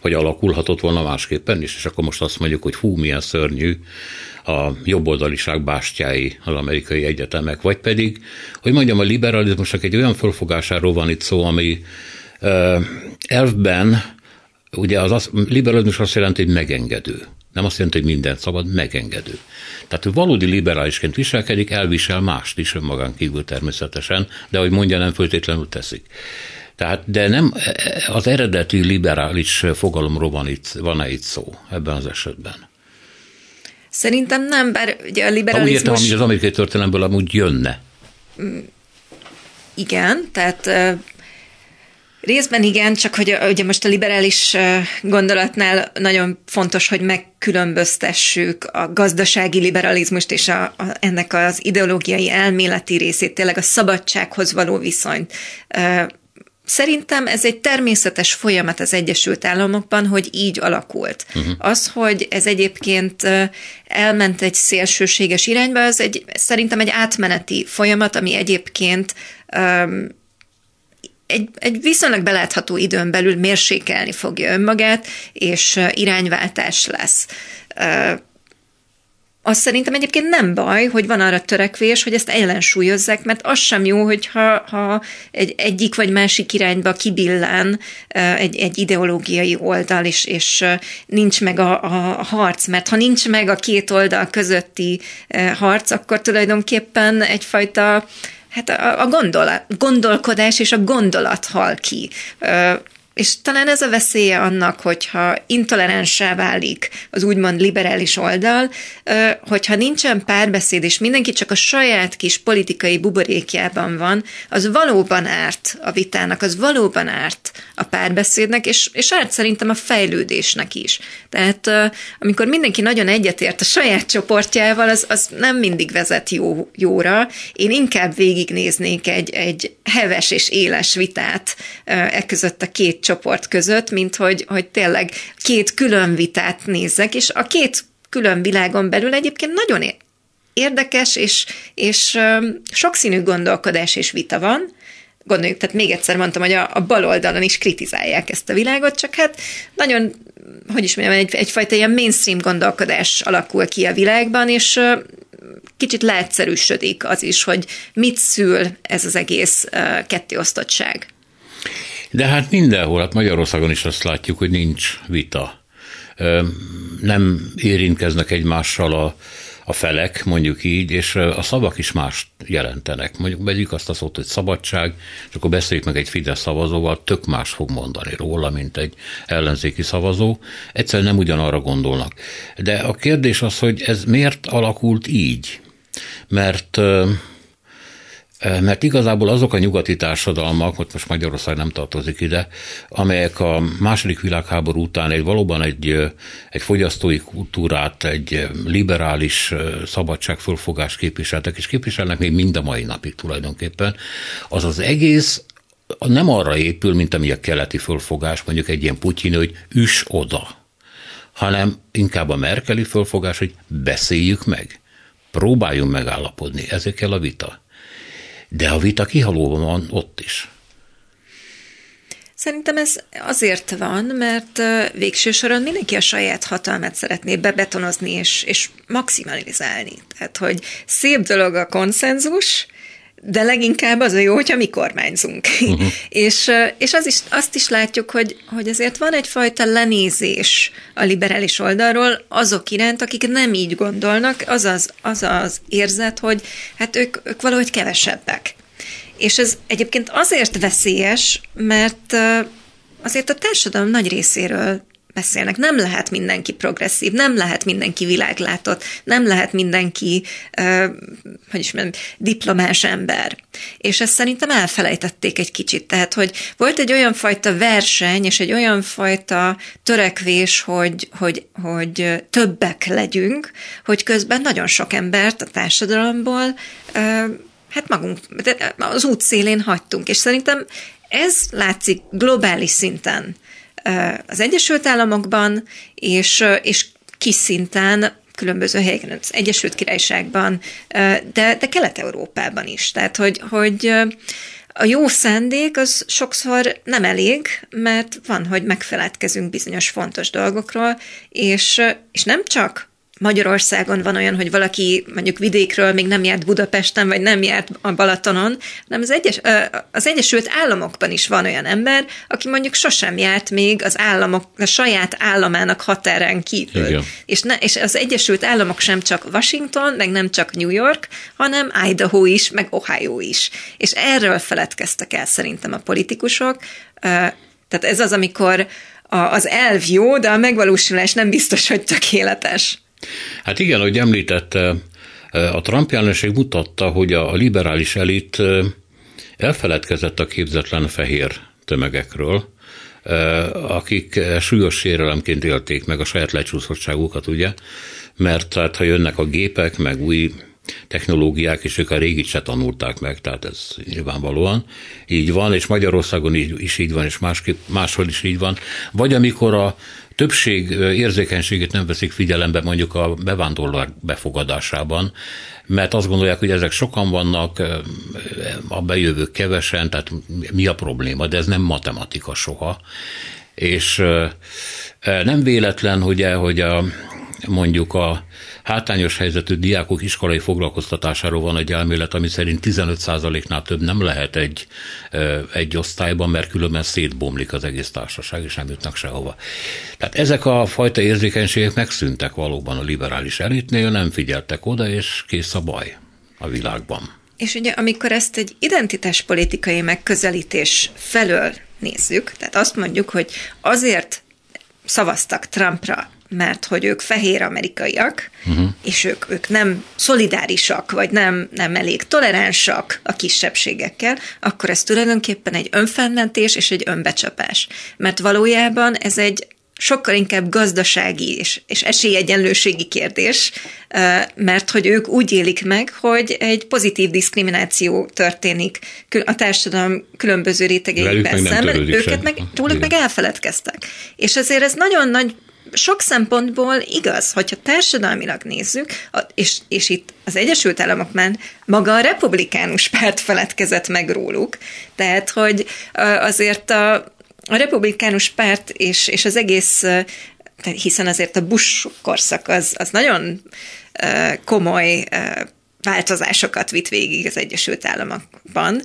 Vagy alakulhatott volna másképpen is? És akkor most azt mondjuk, hogy hú, milyen szörnyű a jobboldaliság bástyái az amerikai egyetemek, vagy pedig, hogy mondjam, a liberalizmusnak egy olyan fölfogásáról van itt szó, ami ö, elvben, ugye az, az liberalizmus azt jelenti, hogy megengedő. Nem azt jelenti, hogy mindent szabad, megengedő. Tehát ő valódi liberálisként viselkedik, elvisel mást is önmagán kívül természetesen, de ahogy mondja, nem föltétlenül teszik. Tehát, de nem az eredeti liberális fogalomról van itt, van-e itt szó ebben az esetben? Szerintem nem, bár ugye a liberalizmus... Ha úgy értem, hogy az amerikai történelemből amúgy jönne. Igen, tehát Részben igen, csak hogy ugye most a liberális gondolatnál nagyon fontos, hogy megkülönböztessük a gazdasági liberalizmust és a, a, ennek az ideológiai elméleti részét, tényleg a szabadsághoz való viszonyt. Szerintem ez egy természetes folyamat az Egyesült Államokban, hogy így alakult. Uh-huh. Az, hogy ez egyébként elment egy szélsőséges irányba, az egy, szerintem egy átmeneti folyamat, ami egyébként um, egy, egy viszonylag belátható időn belül mérsékelni fogja önmagát, és irányváltás lesz. Azt szerintem egyébként nem baj, hogy van arra törekvés, hogy ezt ellensúlyozzák, mert az sem jó, hogyha ha egy egyik vagy másik irányba kibillen egy, egy ideológiai oldal, és, és nincs meg a, a harc, mert ha nincs meg a két oldal közötti harc, akkor tulajdonképpen egyfajta hát a, a gondol, gondolkodás és a gondolat hal ki. És talán ez a veszélye annak, hogyha intoleránsá válik az úgymond liberális oldal, hogyha nincsen párbeszéd, és mindenki csak a saját kis politikai buborékjában van, az valóban árt a vitának, az valóban árt a párbeszédnek, és, és árt szerintem a fejlődésnek is. Tehát amikor mindenki nagyon egyetért a saját csoportjával, az, az nem mindig vezet jó, jóra. Én inkább végignéznék egy, egy heves és éles vitát e között a két csoport között, mint hogy, hogy tényleg két külön vitát nézzek, és a két külön világon belül egyébként nagyon érdekes és, és sokszínű gondolkodás és vita van, gondoljuk, tehát még egyszer mondtam, hogy a, a bal oldalon is kritizálják ezt a világot, csak hát nagyon, hogy is mondjam, egy, egyfajta ilyen mainstream gondolkodás alakul ki a világban, és kicsit leegyszerűsödik az is, hogy mit szül ez az egész kettéosztottság. De hát mindenhol, hát Magyarországon is azt látjuk, hogy nincs vita. Nem érintkeznek egymással a, a felek, mondjuk így, és a szavak is mást jelentenek. Mondjuk vegyük azt a szót, hogy szabadság, és akkor beszéljük meg egy Fidesz szavazóval, tök más fog mondani róla, mint egy ellenzéki szavazó. Egyszerűen nem ugyanarra gondolnak. De a kérdés az, hogy ez miért alakult így? Mert mert igazából azok a nyugati társadalmak, hogy most Magyarország nem tartozik ide, amelyek a második világháború után egy valóban egy, egy fogyasztói kultúrát, egy liberális szabadságfölfogást képviseltek, és képviselnek még mind a mai napig tulajdonképpen, az az egész nem arra épül, mint ami a keleti fölfogás, mondjuk egy ilyen Putyin, hogy üs oda, hanem inkább a merkeli fölfogás, hogy beszéljük meg, próbáljunk megállapodni, ezekkel a vita de a vita kihalóban van ott is. Szerintem ez azért van, mert végső soron mindenki a saját hatalmát szeretné bebetonozni és, és maximalizálni. Tehát, hogy szép dolog a konszenzus, de leginkább az a jó, hogyha mi kormányzunk. Uh-huh. és és az is, azt is látjuk, hogy, hogy azért van egyfajta lenézés a liberális oldalról azok iránt, akik nem így gondolnak, az az, az, az érzet, hogy hát ők, ők valahogy kevesebbek. És ez egyébként azért veszélyes, mert azért a társadalom nagy részéről beszélnek. Nem lehet mindenki progresszív, nem lehet mindenki világlátott, nem lehet mindenki, uh, hogy is mondjam, diplomás ember. És ezt szerintem elfelejtették egy kicsit. Tehát, hogy volt egy olyan fajta verseny, és egy olyan fajta törekvés, hogy, hogy, hogy többek legyünk, hogy közben nagyon sok embert a társadalomból uh, hát magunk, az út szélén hagytunk, és szerintem ez látszik globális szinten az Egyesült Államokban, és, és kis szinten különböző helyeken, az Egyesült Királyságban, de, de Kelet-Európában is. Tehát, hogy, hogy a jó szándék az sokszor nem elég, mert van, hogy megfeledkezünk bizonyos fontos dolgokról, és, és nem csak Magyarországon van olyan, hogy valaki mondjuk vidékről még nem járt Budapesten, vagy nem járt a Balatonon, hanem az, egyes, az Egyesült Államokban is van olyan ember, aki mondjuk sosem járt még az államok, a saját államának határán kívül. És, ne, és az Egyesült Államok sem csak Washington, meg nem csak New York, hanem Idaho is, meg Ohio is. És erről feledkeztek el szerintem a politikusok. Tehát ez az, amikor az elv jó, de a megvalósulás nem biztos, hogy tökéletes. Hát igen, ahogy említette, a Trump jelenség mutatta, hogy a liberális elit elfeledkezett a képzetlen fehér tömegekről, akik súlyos sérelemként élték meg a saját lecsúszottságukat, ugye, mert tehát ha jönnek a gépek, meg új technológiák, és ők a régit se tanulták meg, tehát ez nyilvánvalóan így van, és Magyarországon is így van, és másképp, máshol is így van. Vagy amikor a többség érzékenységét nem veszik figyelembe mondjuk a bevándorlók befogadásában, mert azt gondolják, hogy ezek sokan vannak, a bejövők kevesen, tehát mi a probléma, de ez nem matematika soha. És nem véletlen, ugye, hogy a, mondjuk a hátrányos helyzetű diákok iskolai foglalkoztatásáról van egy elmélet, ami szerint 15%-nál több nem lehet egy, egy osztályban, mert különben szétbomlik az egész társaság, és nem jutnak sehova. Tehát ezek a fajta érzékenységek megszűntek valóban a liberális elitnél, nem figyeltek oda, és kész a baj a világban. És ugye amikor ezt egy identitáspolitikai megközelítés felől nézzük, tehát azt mondjuk, hogy azért szavaztak Trumpra, mert hogy ők fehér amerikaiak, uh-huh. és ők, ők nem szolidárisak, vagy nem, nem elég toleránsak a kisebbségekkel, akkor ez tulajdonképpen egy önfennentés és egy önbecsapás. Mert valójában ez egy sokkal inkább gazdasági és, és esélyegyenlőségi kérdés, mert hogy ők úgy élik meg, hogy egy pozitív diszkrimináció történik a társadalom különböző rétegeiben szemben, őket meg, róluk meg elfeledkeztek. És ezért ez nagyon nagy sok szempontból igaz, hogyha társadalmilag nézzük, és, és itt az Egyesült Államokban maga a republikánus párt feledkezett meg róluk, tehát hogy azért a, a republikánus párt és, és az egész, hiszen azért a Bush korszak az, az nagyon komoly változásokat vitt végig az Egyesült Államokban.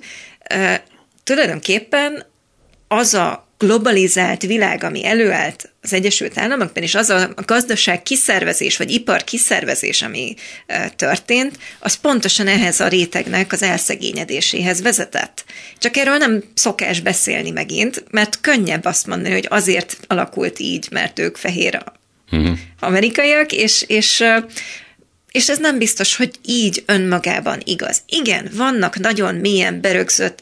Tulajdonképpen az a globalizált világ, ami előállt az Egyesült Államokban, és az a gazdaság kiszervezés, vagy ipar kiszervezés, ami történt, az pontosan ehhez a rétegnek az elszegényedéséhez vezetett. Csak erről nem szokás beszélni megint, mert könnyebb azt mondani, hogy azért alakult így, mert ők fehér uh-huh. amerikaiak, és, és és ez nem biztos, hogy így önmagában igaz. Igen, vannak nagyon mélyen berögzött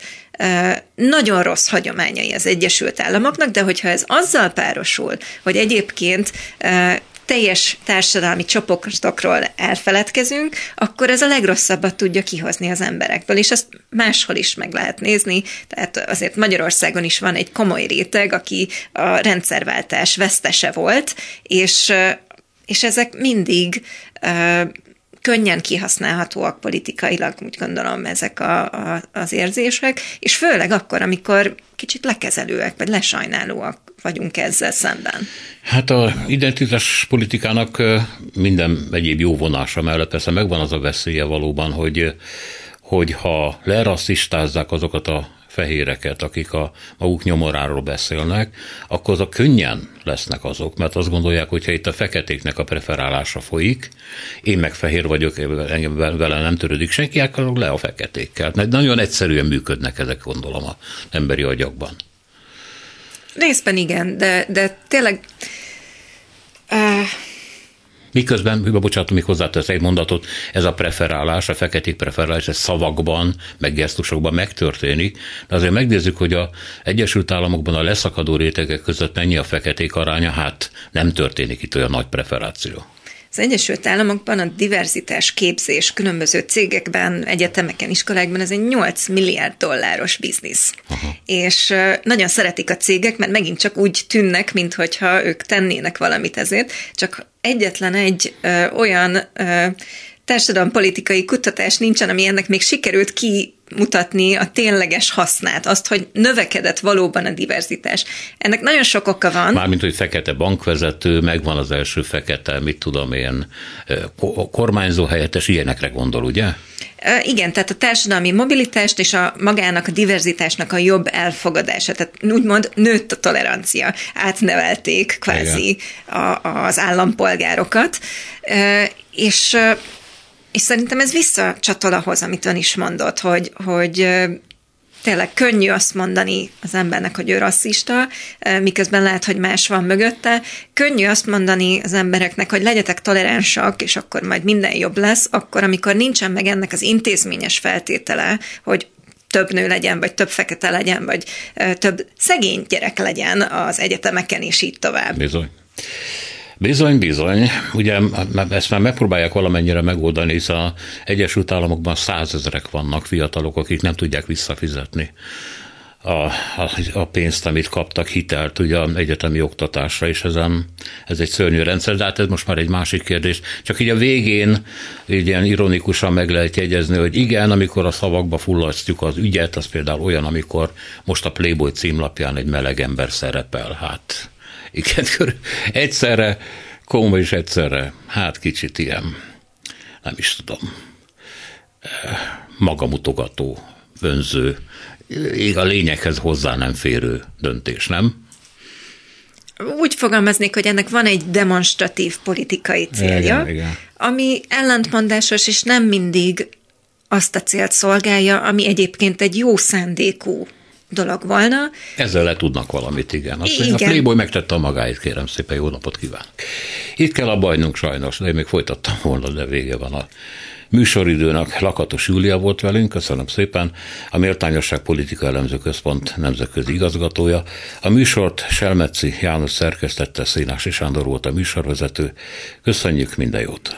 nagyon rossz hagyományai az Egyesült Államoknak, de hogyha ez azzal párosul, hogy egyébként teljes társadalmi csoportokról elfeledkezünk, akkor ez a legrosszabbat tudja kihozni az emberekből, és ezt máshol is meg lehet nézni, tehát azért Magyarországon is van egy komoly réteg, aki a rendszerváltás vesztese volt, és és ezek mindig könnyen kihasználhatóak politikailag, úgy gondolom, ezek a, a, az érzések, és főleg akkor, amikor kicsit lekezelőek, vagy lesajnálóak vagyunk ezzel szemben. Hát a identitás politikának minden egyéb jó vonása mellett persze megvan az a veszélye valóban, hogy hogy ha lerasszistázzák azokat a fehéreket, akik a maguk nyomoráról beszélnek, akkor azok könnyen lesznek azok, mert azt gondolják, hogy ha itt a feketéknek a preferálása folyik, én meg fehér vagyok, engem vele nem törődik senki, akkor le a feketékkel. Nagyon egyszerűen működnek ezek, gondolom, az emberi agyakban. Részben igen, de, de tényleg uh Miközben, bocsánat, még hozzátesz egy mondatot, ez a preferálás, a feketék preferálás, ez szavakban, meg gesztusokban megtörténik, de azért megnézzük, hogy a Egyesült Államokban a leszakadó rétegek között mennyi a feketék aránya, hát nem történik itt olyan nagy preferáció. Az Egyesült Államokban a diverzitás képzés különböző cégekben, egyetemeken, iskolákban ez egy 8 milliárd dolláros biznisz. Aha. És nagyon szeretik a cégek, mert megint csak úgy tűnnek, mintha ők tennének valamit ezért, csak egyetlen egy ö, olyan ö, társadalompolitikai kutatás nincsen, ami ennek még sikerült ki mutatni a tényleges hasznát, azt, hogy növekedett valóban a diverzitás. Ennek nagyon sok oka van. Mármint, hogy fekete bankvezető, megvan az első fekete, mit tudom én, kormányzó helyettes, ilyenekre gondol, ugye? Igen, tehát a társadalmi mobilitást és a magának a diverzitásnak a jobb elfogadása, tehát úgymond nőtt a tolerancia, átnevelték kvázi a, az állampolgárokat, és és szerintem ez visszacsatol ahhoz, amit ön is mondott, hogy, hogy tényleg könnyű azt mondani az embernek, hogy ő rasszista, miközben lehet, hogy más van mögötte. Könnyű azt mondani az embereknek, hogy legyetek toleránsak, és akkor majd minden jobb lesz, akkor, amikor nincsen meg ennek az intézményes feltétele, hogy több nő legyen, vagy több fekete legyen, vagy több szegény gyerek legyen az egyetemeken, és így tovább. Bizony. Bizony, bizony. Ugye ezt már megpróbálják valamennyire megoldani, hiszen az Egyesült Államokban százezrek vannak fiatalok, akik nem tudják visszafizetni a, a, a pénzt, amit kaptak, hitelt ugye egyetemi oktatásra, és ezen, ez egy szörnyű rendszer, de hát ez most már egy másik kérdés. Csak így a végén így ilyen ironikusan meg lehet jegyezni, hogy igen, amikor a szavakba fullasztjuk az ügyet, az például olyan, amikor most a Playboy címlapján egy meleg ember szerepel. Hát igen, egyszerre komoly és egyszerre, hát kicsit ilyen, nem is tudom, magamutogató, önző, ég a lényeghez hozzá nem férő döntés, nem? Úgy fogalmaznék, hogy ennek van egy demonstratív politikai célja, igen, igen. ami ellentmondásos, és nem mindig azt a célt szolgálja, ami egyébként egy jó szándékú dolog volna. Ezzel le tudnak valamit, igen. Azt igen. A Playboy megtette a magáit, kérem szépen, jó napot kívánok. Itt kell a bajnunk sajnos, de én még folytattam volna, de vége van a műsoridőnek. Lakatos Júlia volt velünk, köszönöm szépen, a Méltányosság Politika Elemző Központ nemzetközi igazgatója. A műsort Selmeci János szerkesztette, Szénási Sándor volt a műsorvezető. Köszönjük, minden jót!